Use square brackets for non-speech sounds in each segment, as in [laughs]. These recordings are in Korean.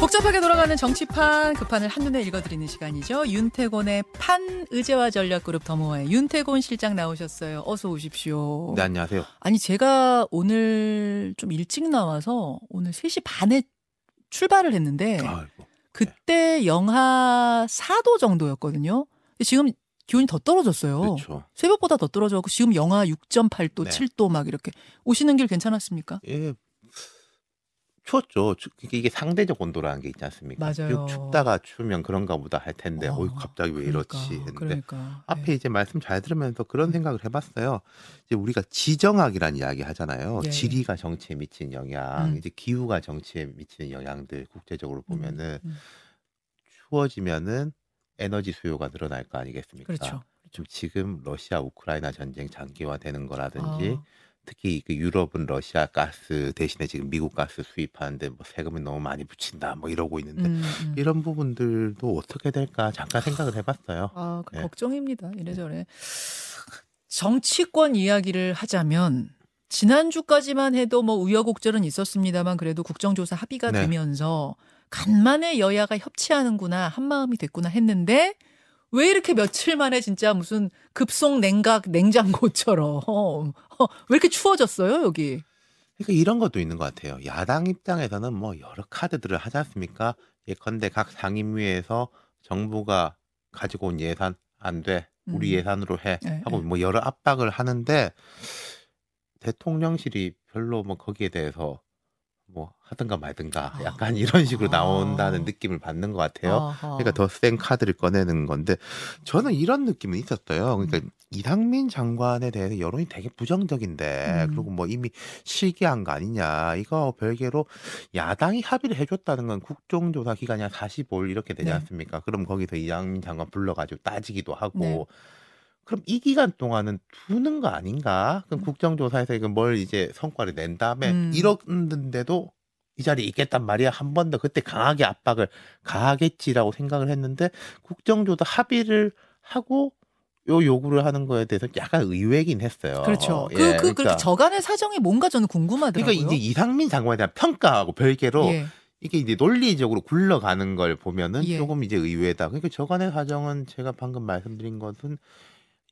복잡하게 돌아가는 정치판 그 판을 한눈에 읽어드리는 시간이죠. 윤태곤의 판 의제와 전략그룹 더모아의 윤태곤 실장 나오셨어요. 어서 오십시오. 네, 안녕하세요. 아니 제가 오늘 좀 일찍 나와서 오늘 3시 반에 출발을 했는데 아이고. 그때 영하 4도 정도였거든요. 지금 기온이 더 떨어졌어요. 그렇죠. 새벽보다 더 떨어져고 지금 영하 6.8도, 네. 7도 막 이렇게 오시는 길 괜찮았습니까? 예. 추웠죠. 추- 이게- 상대적 온도라는 게 있지 않습니까? 맞아요. 쭉 춥다가 추우면 그런가 보다 할 텐데, 어, 어, 이 갑자기 왜 이렇지? 했는데 그러니까. 앞에 예. 이제 말씀 잘 들으면서 그런 생각을 해봤어요. 이제 우리가 지정학이라는 이야기 하잖아요. 예. 지리가 정치에 미치는 영향, 음. 이제 기후가 정치에 미치는 영향들 국제적으로 보면은 음, 음. 추워지면은 에너지 수요가 늘어날 거 아니겠습니까? 그렇죠. 좀 지금 러시아 우크라이나 전쟁 장기화되는 거라든지 아. 특히 그 유럽은 러시아 가스 대신에 지금 미국 가스 수입하는데 뭐 세금을 너무 많이 붙인다 뭐 이러고 있는데 음, 음. 이런 부분들도 어떻게 될까 잠깐 생각을 해봤어요. 아, 그 네. 걱정입니다. 이래저래. 정치권 이야기를 하자면 지난주까지만 해도 뭐 우여곡절은 있었습니다만 그래도 국정조사 합의가 네. 되면서 간만에 여야가 협치하는구나 한 마음이 됐구나 했는데 왜 이렇게 며칠 만에 진짜 무슨 급속 냉각 냉장고처럼 [laughs] 어, 왜 이렇게 추워졌어요 여기? 그러니까 이런 것도 있는 것 같아요. 야당 입장에서는 뭐 여러 카드들을 하지 않습니까? 예컨대 각 상임위에서 정부가 가지고 온 예산 안 돼. 우리 음. 예산으로 해. 네, 하고 네. 뭐 여러 압박을 하는데 대통령실이 별로 뭐 거기에 대해서 뭐 하든가 말든가 아. 약간 이런 식으로 아. 나온다는 느낌을 받는 것 같아요. 그러니까 더 센 카드를 꺼내는 건데 저는 이런 느낌은 있었어요. 그러니까 음. 이상민 장관에 대해서 여론이 되게 부정적인데 음. 그리고 뭐 이미 실기한 거 아니냐 이거 별개로 야당이 합의를 해줬다는 건 국정조사 기간이 한 45일 이렇게 되지 네. 않습니까? 그럼 거기서 이상민 장관 불러가지고 따지기도 하고 네. 그럼 이 기간 동안은 두는 거 아닌가? 그럼 음. 국정조사에서 이거 뭘 이제 성과를 낸 다음에 음. 이러는데도 이 자리에 있겠단 말이야. 한 번 더 그때 강하게 압박을 가하겠지라고 생각을 했는데 국정조사 합의를 하고 요 요구를 하는 거에 대해서 약간 의외긴 했어요. 그렇죠. 예, 그, 그, 그러니까, 저간의 사정이 뭔가 저는 궁금하더라고요. 그러니까 이제 이상민 장관에 대한 평가하고 별개로 예. 이게 이제 논리적으로 굴러가는 걸 보면은 예. 조금 이제 의외다. 그러니까 저간의 사정은 제가 방금 말씀드린 것은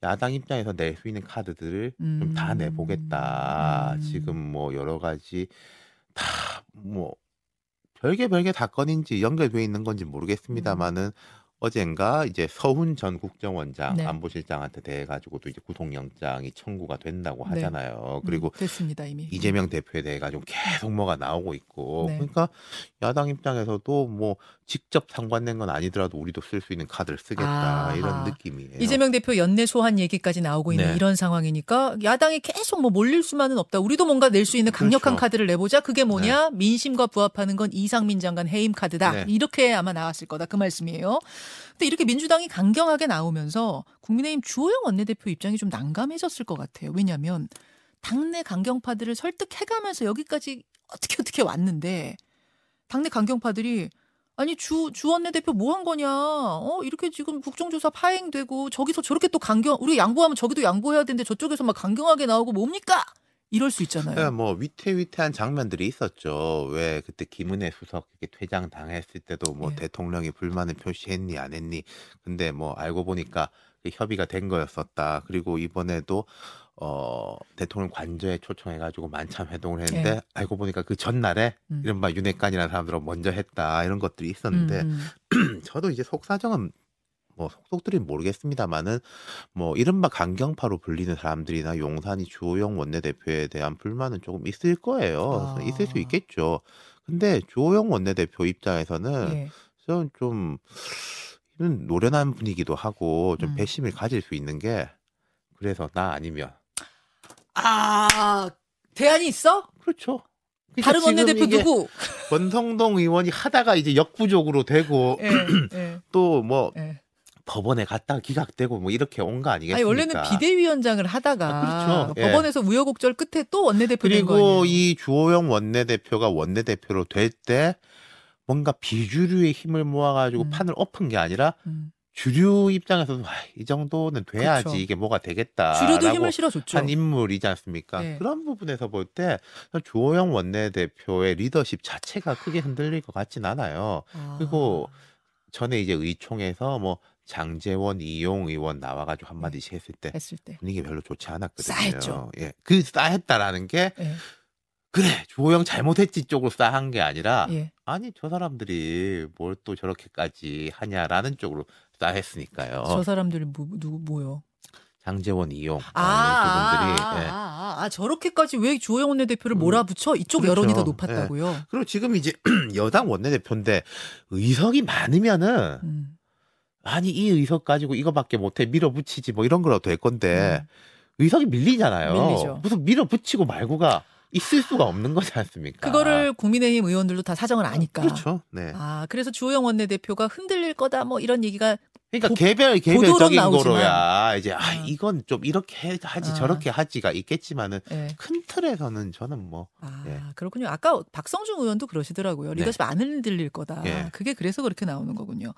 야당 입장에서 낼 수 있는 카드들을 좀다 음. 내보겠다. 음. 지금 뭐 여러 가지 다 뭐 별개 별개 사건인지 연결돼 있는 건지 모르겠습니다만은 어젠가 이제 서훈 전 국정원장 네. 안보실장한테 대해 가지고도 이제 구속영장이 청구가 된다고 네. 하잖아요. 그리고 음, 됐습니다 이미. 이재명 대표에 대해 가지고 계속 뭐가 나오고 있고 네. 그러니까 야당 입장에서도 뭐 직접 상관된 건 아니더라도 우리도 쓸 수 있는 카드를 쓰겠다 아하. 이런 느낌이에요. 이재명 대표 연내 소환 얘기까지 나오고 있는 네. 이런 상황이니까 야당이 계속 뭐 몰릴 수만은 없다. 우리도 뭔가 낼 수 있는 강력한 그렇죠. 카드를 내보자. 그게 뭐냐? 민심과 부합하는 건 이상민 장관 해임 카드다. 네. 이렇게 아마 나왔을 거다. 그 말씀이에요. 근데 이렇게 민주당이 강경하게 나오면서 국민의힘 주호영 원내대표 입장이 좀 난감해졌을 것 같아요. 왜냐하면 당내 강경파들을 설득해가면서 여기까지 어떻게 어떻게 왔는데 당내 강경파들이 아니 주, 주 원내 대표 뭐 한 거냐? 어, 이렇게 지금 국정조사 파행되고 저기서 저렇게 또 강경, 우리 양보하면 저기도 양보해야 되는데 저쪽에서 막 강경하게 나오고 뭡니까? 이럴 수 있잖아요. 그러니까 뭐 위태위태한 장면들이 있었죠. 왜 그때 김은혜 수석 이렇게 퇴장 당했을 때도 뭐 예. 대통령이 불만을 표시했니 안 했니. 근데 뭐 알고 보니까 그 협의가 된 거였었다. 그리고 이번에도 어 대통령 관저에 초청해가지고 만찬 회동을 했는데 예. 알고 보니까 그 전날에 음. 이른바 윤핵관이라는 사람들은 먼저 했다 이런 것들이 있었는데 음, 음. [clears throat] 저도 이제 속사정은 뭐 속속들이 모르겠습니다만은 뭐 이른바 강경파로 불리는 사람들이나 용산이 주호영 원내대표에 대한 불만은 조금 있을 거예요. 아. 있을 수 있겠죠. 근데 주호영 원내대표 입장에서는 예. 저는 좀 이런 노련한 분위기도 하고 좀 음. 배심을 가질 수 있는 게 그래서 나 아니면 아, 대안이 있어? 그렇죠. 다른 그러니까 지금 원내대표 누구? 권성동 의원이 하다가 이제 역부족으로 되고 예, 예, [clears throat] 또뭐 예. 법원에 갔다가 기각되고 뭐 이렇게 온 거 아니겠습니까? 아니 원래는 비대위원장을 하다가 아, 그렇죠. 예. 법원에서 우여곡절 끝에 또 원내대표? 그리고 이 주호영 원내대표가 원내대표로 될 때 뭔가 비주류의 힘을 모아가지고 음. 판을 엎은 게 아니라 음. 주류 입장에서도 아, 이 정도는 돼야지 그렇죠. 이게 뭐가 되겠다. 주류도 힘을 실어줬죠. 한 인물이지 않습니까? 네. 그런 부분에서 볼 때 주호영 원내대표의 리더십 자체가 크게 흔들릴 것 같진 않아요. 아. 그리고 전에 이제 의총에서 뭐 장재원, 이용 의원 나와가지고 한마디씩 했을 때 했을 때. 분위기 별로 좋지 않았거든요. 싸했죠. 예, 그 싸했다라는 게 예. 그래 주호영 잘못했지 쪽으로 싸한 게 아니라 예. 아니 저 사람들이 뭘 또 저렇게까지 하냐라는 쪽으로 싸했으니까요. 저 사람들이 뭐, 누구 뭐요? 장재원, 이용 아, 아, 두 아, 분들이 예. 아, 아, 아, 저렇게까지 왜 주호영 원내대표를 음, 몰아붙여? 이쪽 그렇죠. 여론이 더 높았다고요. 그리고 지금 이제 [clears throat] 여당 원내대표인데 의석이 많으면은 음, 아니 이 의석 가지고 이거밖에 못해 밀어붙이지 뭐 이런 거라도 될 건데 음. 의석이 밀리잖아요. 밀리죠. 무슨 밀어붙이고 말고가 있을 수가 없는 거지 않습니까? 그거를 국민의힘 의원들도 다 사정을 아니까. 그렇죠. 네. 아, 그래서 주호영 원내대표가 흔들릴 거다 뭐 이런 얘기가 그러니까 보- 개별 개별적인. 거로야 이제 아 아. 이건 좀 이렇게 해- 하지 아. 저렇게 하지가 있겠지만은 예. 큰 틀에서는 저는 뭐 아, 예. 그렇군요. 아까 박성중 의원도 그러시더라고요. 네. 리더십 안 흔들릴 거다. 예. 그게 그래서 그렇게 나오는 거군요.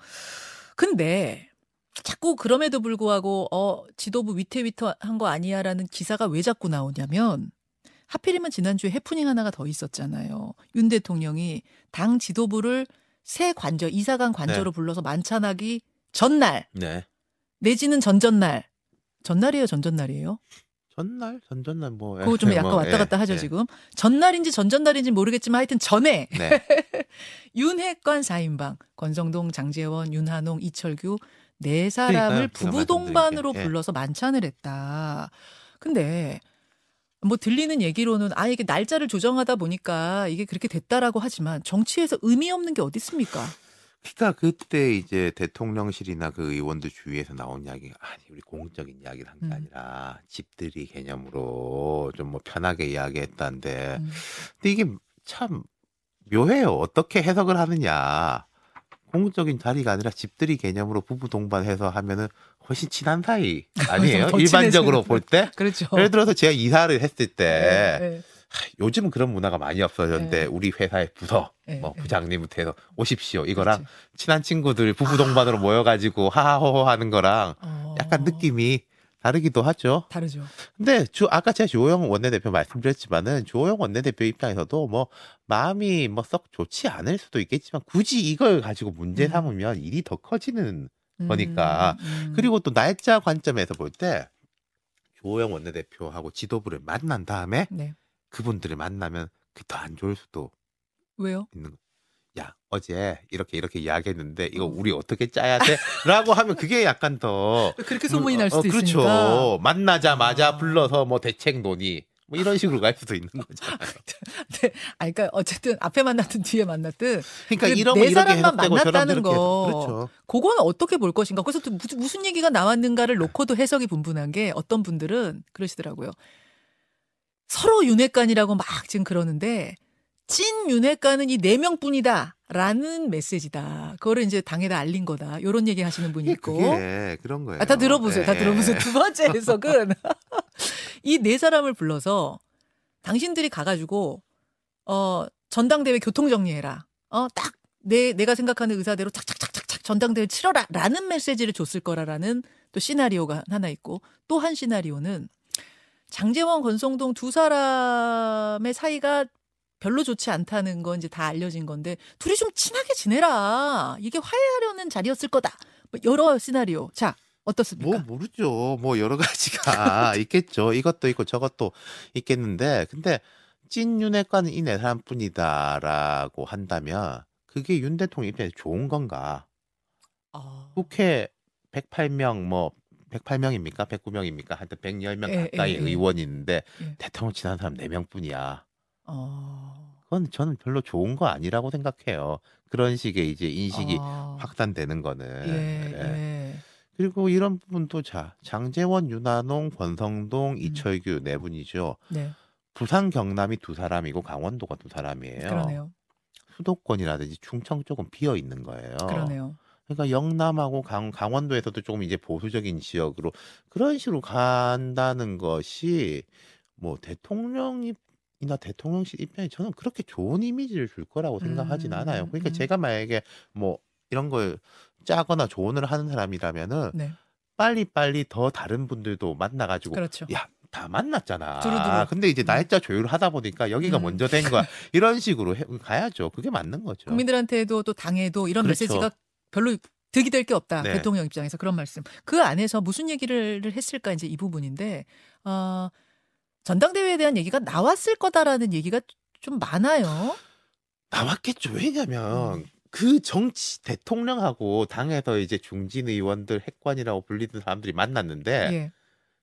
근데 자꾸 그럼에도 불구하고 어 지도부 위태위태한 거 아니야라는 기사가 왜 자꾸 나오냐면 하필이면 지난주에 해프닝 하나가 더 있었잖아요. 윤 대통령이 당 지도부를 새 관저 이사간 관저로 불러서 만찬하기 전날 네. 내지는 전전날 전날이에요 전전날이에요? 전날 전전날 뭐 그거 좀 [laughs] 예, 약간 뭐, 왔다 예, 갔다 하죠 예. 지금 전날인지 전전날인지 모르겠지만 하여튼 전에 네. [laughs] 윤핵관 4인방 권성동, 장재원, 윤한홍, 이철규 네 사람을 부부 동반으로 예. 불러서 만찬을 했다. 근데 뭐 들리는 얘기로는 아 이게 날짜를 조정하다 보니까 이게 그렇게 됐다라고 하지만 정치에서 의미 없는 게 어디 있습니까? 그러니까 그때 이제 대통령실이나 그 의원들 주위에서 나온 이야기가 아니 우리 공적인 이야기를 한 게 음. 아니라 집들이 개념으로 좀 뭐 편하게 이야기했다는데 음. 근데 이게 참 묘해요. 어떻게 해석을 하느냐. 공적인 자리가 아니라 집들이 개념으로 부부 동반해서 하면은 훨씬 친한 사이 [laughs] 아니에요? 더 일반적으로 볼 때? 그렇죠. 예를 들어서 제가 이사를 했을 때 예, 예, 하, 요즘은 그런 문화가 많이 없어졌는데 네. 우리 회사의 부서 예, 뭐 예. 부장님부터 해서 오십시오 이거랑 그렇지. 친한 친구들 부부 동반으로 모여가지고 하하호호 하는 거랑 어, 약간 느낌이 다르기도 하죠. 다르죠. 근데 주 아까 제가 조호영 원내대표 말씀드렸지만은 조호영 원내대표 입장에서도 뭐 마음이 뭐 썩 좋지 않을 수도 있겠지만 굳이 이걸 가지고 문제 음. 삼으면 일이 더 커지는 음, 거니까. 음. 그리고 또 날짜 관점에서 볼 때 조호영 원내대표하고 지도부를 만난 다음에 네. 그분들을 만나면 그더안 좋을 수도 왜요? 있는 거. 야 어제 이렇게 이렇게 이야기했는데 이거 어. 우리 어떻게 짜야 돼?라고 하면 그게 약간 더 [laughs] 그렇게 소문이 날 어, 수도 그렇죠. 있으니까. 만나자마자 아. 불러서 뭐 대책 논의 뭐 이런 식으로 갈 수도 있는 거잖아요. [laughs] 네. 아, 그러니까 어쨌든 앞에 만났든 뒤에 만났든 그러니까 그 이러면 네 사람만 만났다는 거. 그렇죠. 그거는 어떻게 볼 것인가. 그래서 또 무슨, 무슨 얘기가 나왔는가를 놓고도 해석이 분분한 게 어떤 분들은 그러시더라고요. 서로 윤회관이라고 막 지금 그러는데 찐 윤회관은 이 네 명뿐이다. 라는 메시지다. 그거를 이제 당에다 알린 거다. 요런 얘기 하시는 분이 이게 있고. 그게 그런 거예요. 아, 다 들어보세요. 다 예. 들어보세요. 두 번째 해석은 [laughs] 이 네 사람을 불러서 당신들이 가가지고 어 전당대회 교통 정리해라. 어딱 내 내가 생각하는 의사대로 착착착착착 전당대회 치러라라는 메시지를 줬을 거라라는 또 시나리오가 하나 있고 또 한 시나리오는 장재원 권성동 두 사람의 사이가 별로 좋지 않다는 건 이제 다 알려진 건데 둘이 좀 친하게 지내라. 이게 화해하려는 자리였을 거다. 뭐 여러 시나리오. 자 어떻습니까? 뭐 모르죠. 뭐 여러 가지가 [laughs] 있겠죠. 이것도 있고 저것도 있겠는데 근데 찐윤회관은 이 네 사람뿐이다라고 한다면 그게 윤 대통령 입장에서 좋은 건가? 아, 국회 108명 뭐 108명입니까? 109명입니까? 하여튼 110명 예, 가까이 예, 예. 의원이 있는데 예. 대통령 친한 사람 4명뿐이야. 어, 그건 저는 별로 좋은 거 아니라고 생각해요. 그런 식의 이제 인식이 아, 확산되는 거는. 예, 예. 예. 그리고 이런 부분도 자 장재원, 윤한홍, 권성동, 음. 이철규 네 분이죠. 네, 부산, 경남이 두 사람이고 강원도가 두 사람이에요. 그러네요. 수도권이라든지 충청 쪽은 비어 있는 거예요. 그러네요. 그러니까 영남하고 강, 강원도에서도 조금 이제 보수적인 지역으로 그런 식으로 간다는 것이 뭐 대통령이나 대통령실 입장에 저는 그렇게 좋은 이미지를 줄 거라고 생각하진 음, 않아요. 그러니까 음. 제가 만약에 뭐 이런 걸 짜거나 조언을 하는 사람이라면은 네. 빨리 빨리 더 다른 분들도 만나가지고 그렇죠. 야 다 만났잖아. 두루두루. 근데 이제 음. 날짜 조율을 하다 보니까 여기가 음. 먼저 된 거야. 이런 식으로 해, 가야죠. 그게 맞는 거죠. 국민들한테도 또 당에도 이런 그렇죠. 메시지가 별로 득이 될 게 없다. 네. 대통령 입장에서 그런 말씀. 그 안에서 무슨 얘기를 했을까 이제 이 부분인데 어, 전당대회에 대한 얘기가 나왔을 거다라는 얘기가 좀 많아요. 나왔겠죠. 왜냐면 음. 그 정치 대통령하고 당에서 이제 중진 의원들 핵관이라고 불리는 사람들이 만났는데 예.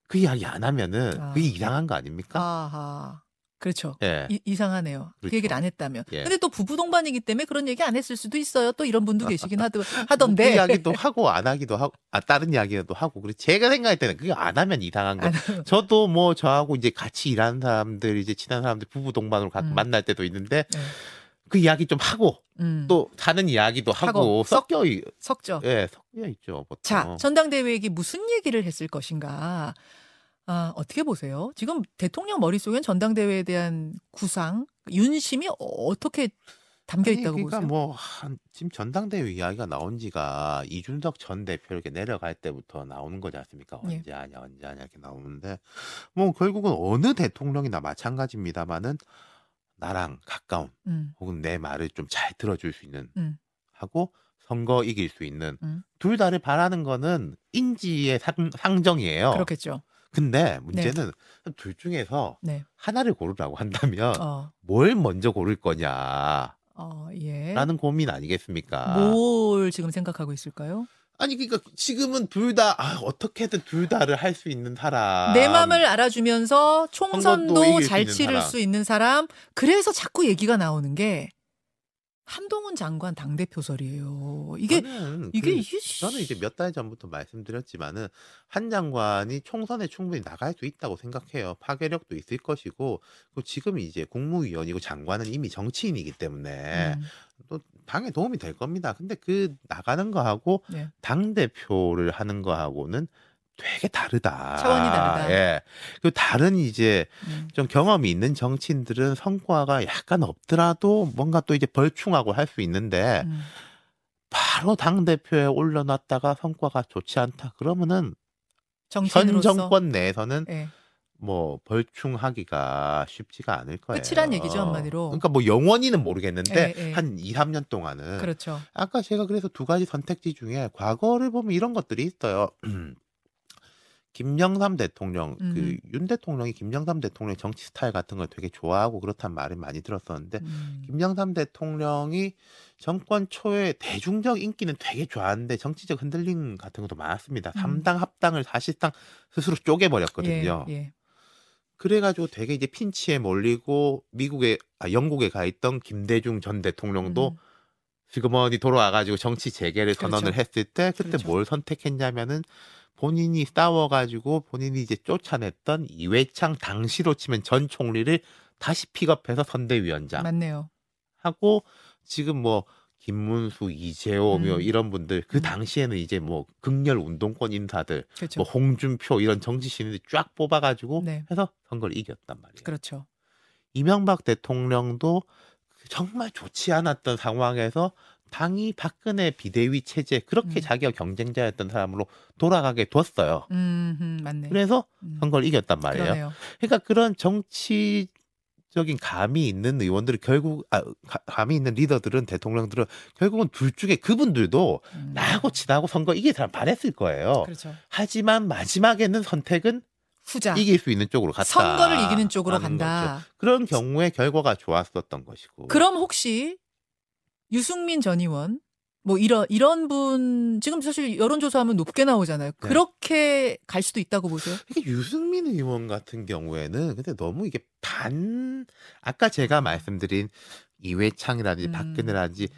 그 이야기 안 하면은 아. 그게 이상한 거 아닙니까? 아하. 그렇죠. 예. 이, 이상하네요. 그 그렇죠. 얘기를 안 했다면. 예. 근데 또 부부 동반이기 때문에 그런 얘기 안 했을 수도 있어요. 또 이런 분도 계시긴 하더, 그 하던데. 이야기도 하고 안 하기도 하고 아 다른 이야기도 하고 그리고 제가 생각할 때는 그게 안 하면 이상한 거. 안- 저도 뭐 저하고 이제 같이 일하는 사람들 이제 친한 사람들 부부 동반으로 가끔 음. 만날 때도 있는데 네. 그 이야기 좀 하고 음, 또 다른 이야기도 하고, 하고, 섞여 있, 섞죠. 예 섞여 있죠 보통. 자, 전당대회 얘기 무슨 얘기를 했을 것인가. 아, 어떻게 보세요? 지금 대통령 머릿속엔 전당대회에 대한 구상, 윤심이 어떻게 담겨 아니, 있다고 그러니까 보세요? 뭐 한, 지금 전당대회 이야기가 나온 지가 이준석 전 대표 이렇게 내려갈 때부터 나오는 거지 않습니까? 예. 언제 하냐 언제 하냐 이렇게 나오는데 뭐 결국은 어느 대통령이나 마찬가지입니다만은 나랑 가까운 음, 혹은 내 말을 좀 잘 들어줄 수 있는 음. 하고 선거 이길 수 있는 음. 둘 다를 바라는 거는 인지의 상, 상정이에요. 그렇겠죠. 근데 문제는 둘 중에서 네. 하나를 고르라고 한다면 어, 뭘 먼저 고를 거냐라는 어, 예. 고민 아니겠습니까? 뭘 지금 생각하고 있을까요? 아니 그러니까 지금은 둘다 아, 어떻게든 둘 다를 할 수 있는 사람. 내 마음을 알아주면서 총선도 잘 치를 사람. 수 있는 사람. 그래서 자꾸 얘기가 나오는 게 한동훈 장관 당대표설이에요. 이게 저는 이게 그- 이게 저는 이제 몇 달 전부터 말씀드렸지만은 한 장관이 총선에 충분히 나갈 수 있다고 생각해요. 파괴력도 있을 것이고 그 지금 이제 국무위원이고 장관은 이미 정치인이기 때문에 음, 또 당에 도움이 될 겁니다. 근데 그 나가는 거하고 네. 당 대표를 하는 거하고는 되게 다르다. 차원이 다르다. 예. 그 다른 이제 음. 좀 경험이 있는 정치인들은 성과가 약간 없더라도 뭔가 또 이제 벌충하고 할 수 있는데 음. 바로 당 대표에 올려놨다가 성과가 좋지 않다. 그러면은 현 정치인으로서 정권 내에서는 예. 뭐 벌충하기가 쉽지가 않을 거예요. 끝이란 얘기죠, 한마디로. 그러니까 뭐 영원히는 모르겠는데 예, 예. 한 2, 3년 동안은 그렇죠. 아까 제가 그래서 두 가지 선택지 중에 과거를 보면 이런 것들이 있어요. 김영삼 대통령, 음. 그윤 대통령이 김영삼 대통령 정치 스타일 같은 걸 되게 좋아하고 그렇단 말을 많이 들었었는데 음. 김영삼 대통령이 정권 초에 대중적 인기는 되게 좋았는데 정치적 흔들림 같은 것도 많았습니다. 음. 삼당 합당을 사실상 스스로 쪼개버렸거든요. 예, 예. 그래가지고 되게 이제 핀치에 몰리고 미국에 아 영국에 가 있던 김대중 전 대통령도 음. 지금 어디 돌아와가지고 정치 재개를 선언을 그렇죠. 했을 때 그때 그렇죠. 뭘 선택했냐면은 본인이 싸워가지고 본인이 이제 쫓아냈던 이회창 당시로 치면 전 총리를 다시 픽업해서 선대위원장 맞네요. 하고 지금 뭐 김문수, 이재호 뭐 음. 이런 분들 그 음. 당시에는 이제 뭐 극렬 운동권 인사들 그렇죠. 뭐 홍준표 이런 정치 신인들 쫙 뽑아가지고 네. 해서 선거를 이겼단 말이에요. 그렇죠. 이명박 대통령도 정말 좋지 않았던 상황에서 당이 박근혜 비대위 체제 그렇게 음. 자기가 경쟁자였던 사람으로 돌아가게 뒀어요. 음, 음, 맞네. 그래서 음. 선거를 이겼단 말이에요. 그러네요. 그러니까 그런 정치 적인 감이 있는 의원들이 결국 아, 가- 감이 있는 리더들은 대통령들은 결국은 둘 중에 그분들도 음. 나하고 지나고 선거 이길 사람 바랬을 거예요. 그렇죠. 하지만 마지막에는 선택은 후자. 이길 수 있는 쪽으로 갔다. 선거를 이기는 쪽으로 간다. 거죠. 그런 경우에 결과가 좋았었던 것이고. 그럼 혹시 유승민 전 의원 뭐 이런 이런 분 지금 사실 여론조사하면 높게 나오잖아요. 네. 그렇게 갈 수도 있다고 보세요? 이게 유승민 의원 같은 경우에는 근데 너무 이게 반 아까 제가 말씀드린 이회창이라든지 음. 박근혜라든지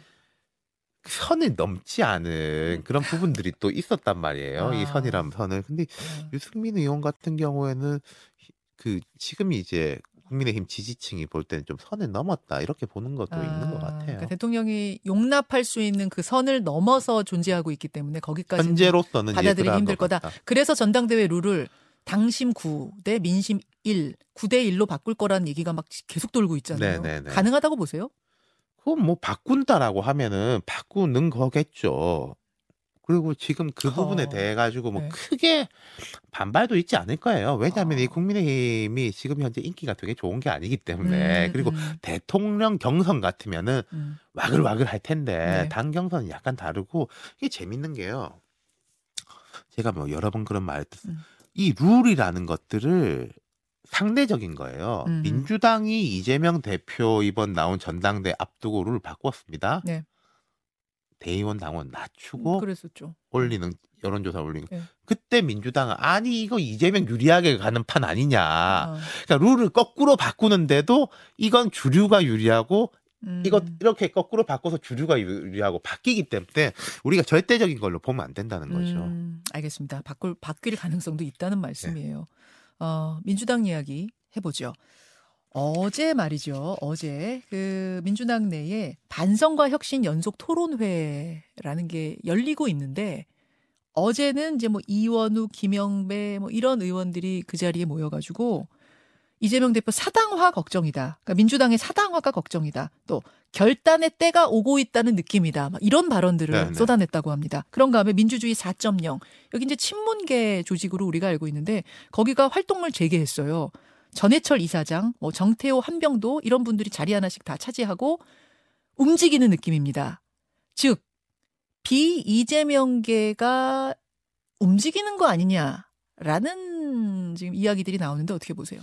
그 선을 넘지 않은 그런 부분들이 또 있었단 말이에요. 이 아. 선이라는 선을. 근데 어. 유승민 의원 같은 경우에는 그 지금 이제 국민의힘 지지층이 볼 때는 좀 선을 넘었다 이렇게 보는 것도 있는 것 아, 같아요. 그러니까 대통령이 용납할 수 있는 그 선을 넘어서 존재하고 있기 때문에 거기까지 현재로서는 받아들이기 힘들 것 거다. 같다. 그래서 전당대회 룰을 당심 9대 민심 1, 9대 1로 바꿀 거라는 얘기가 막 계속 돌고 있잖아요. 네네네. 가능하다고 보세요? 그건 뭐 바꾼다라고 하면은 바꾸는 거겠죠. 그리고 지금 그 부분에 어. 대해 가지고 뭐 네. 크게 반발도 있지 않을 거예요. 왜냐하면 어. 이 국민의힘이 지금 현재 인기가 되게 좋은 게 아니기 때문에 음, 그리고 음, 대통령 경선 같으면은 음. 와글와글 할 텐데 네. 당 경선은 약간 다르고 이게 재밌는 게요. 제가 뭐 여러 번 그런 말 했- 음. 이 룰이라는 것들을 상대적인 거예요. 음. 민주당이 이재명 대표 이번 나온 전당대 앞두고 룰을 바꿨습니다. 네. 대의원 당원 낮추고 그랬었죠. 올리는 여론조사 올리는 거. 네. 그때 민주당은 아니 이거 이재명 유리하게 가는 판 아니냐. 아, 그러니까 룰을 거꾸로 바꾸는데도 이건 주류가 유리하고 음. 이거 이렇게 거꾸로 바꿔서 주류가 유리하고 바뀌기 때문에 우리가 절대적인 걸로 보면 안 된다는 거죠. 음, 알겠습니다. 바꿀 바뀔 가능성도 있다는 말씀이에요. 어, 민주당 이야기 해보죠. 어제 말이죠. 어제 그 민주당 내에 반성과 혁신 연속 토론회라는 게 열리고 있는데 어제는 이제 뭐 이원우, 김영배 뭐 이런 의원들이 그 자리에 모여가지고 이재명 대표 사당화 걱정이다. 그러니까 민주당의 사당화가 걱정이다. 또 결단의 때가 오고 있다는 느낌이다. 막 이런 발언들을 네, 네. 쏟아냈다고 합니다. 그런가 하면 민주주의 4.0 여기 이제 친문계 조직으로 우리가 알고 있는데 거기가 활동을 재개했어요. 전해철 이사장, 뭐 정태호, 한병도 이런 분들이 자리 하나씩 다 차지하고 움직이는 느낌입니다. 즉 비이재명계가 움직이는 거 아니냐라는 지금 이야기들이 나오는데 어떻게 보세요?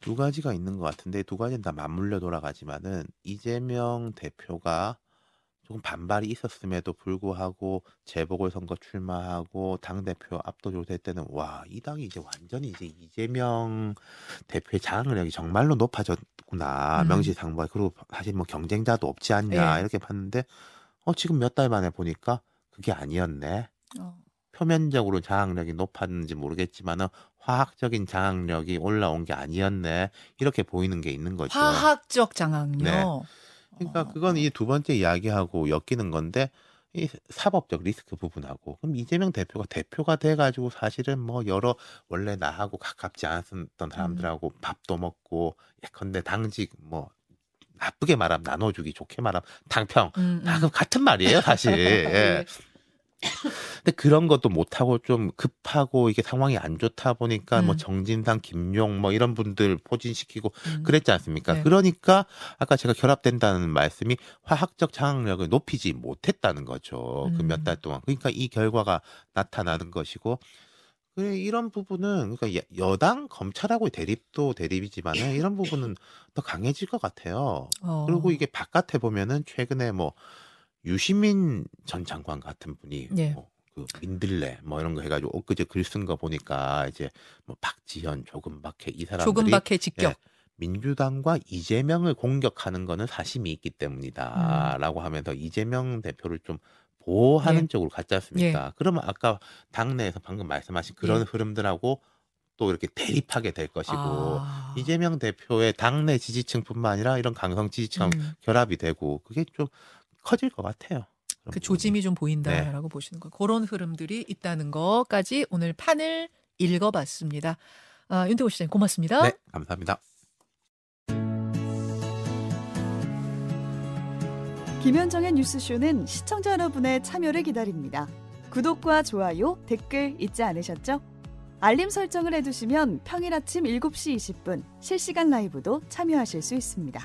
두 가지가 있는 것 같은데 두 가지는 다 맞물려 돌아가지만은 이재명 대표가 조금 반발이 있었음에도 불구하고 재보궐선거 출마하고 당 대표 압도적으로 될 때는 와 이 당이 이제 완전히 이제 이재명 대표의 장악력이 정말로 높아졌구나 음. 명시상부가 그리고 사실 뭐 경쟁자도 없지 않냐 예. 이렇게 봤는데 어 지금 몇 달 만에 보니까 그게 아니었네. 어. 표면적으로 장악력이 높았는지 모르겠지만은 화학적인 장악력이 올라온 게 아니었네 이렇게 보이는 게 있는 거죠. 화학적 장악력. 네. 그러니까 어. 그건 이 두 번째 이야기하고 엮이는 건데 이 사법적 리스크 부분하고 그럼 이재명 대표가 대표가 돼가지고 사실은 뭐 여러 원래 나하고 가깝지 않았던 사람들하고 음. 밥도 먹고 예컨대 당직 뭐 나쁘게 말하면 나눠주기 좋게 말하면 당평 음, 음. 다그 같은 말이에요 사실. [laughs] 예. 근데 그런 것도 못하고 좀 급하고 이게 상황이 안 좋다 보니까 뭐 음. 정진상, 김용 뭐 이런 분들 포진시키고 음. 그랬지 않습니까? 네. 그러니까 아까 제가 결합된다는 말씀이 화학적 장악력을 높이지 못했다는 거죠. 그 음. 몇달 동안. 그러니까 이 결과가 나타나는 것이고 그래 이런 부분은 그러니까 여- 여당 검찰하고의 대립도 대립이지만은 [laughs] 이런 부분은 더 강해질 것 같아요. 어. 그리고 이게 바깥에 보면은 최근에 뭐 유시민 전 장관 같은 분이 예. 뭐그 민들레 뭐 이런 거 해가지고 엊그제 글 쓴 거 보니까 이제 뭐 박지현, 조금박해 이 사람들이 조금밖에 직격. 예, 민주당과 이재명을 공격하는 거는 사심이 있기 때문이다라고 하면서 이재명 대표를 좀 보호하는 예. 쪽으로 갔지 않습니까? 그러면 아까 당내에서 방금 말씀하신 그런 예. 흐름들하고 또 이렇게 대립하게 될 것이고 아. 이재명 대표의 당내 지지층뿐만 아니라 이런 강성 지지층 음. 결합이 되고 그게 좀 커질 것 같아요. 그. 조짐이 좀 네. 보인다라고 보시는 거. 그런 흐름들이 있다는 거까지 오늘 판을 읽어봤습니다. 아, 윤태호 시장님 고맙습니다. 네, 감사합니다. 김현정의 뉴스쇼는 시청자 여러분의 참여를 기다립니다. 구독과 좋아요, 댓글 잊지 않으셨죠? 알림 설정을 해두시면 평일 아침 7시 20분 실시간 라이브도 참여하실 수 있습니다.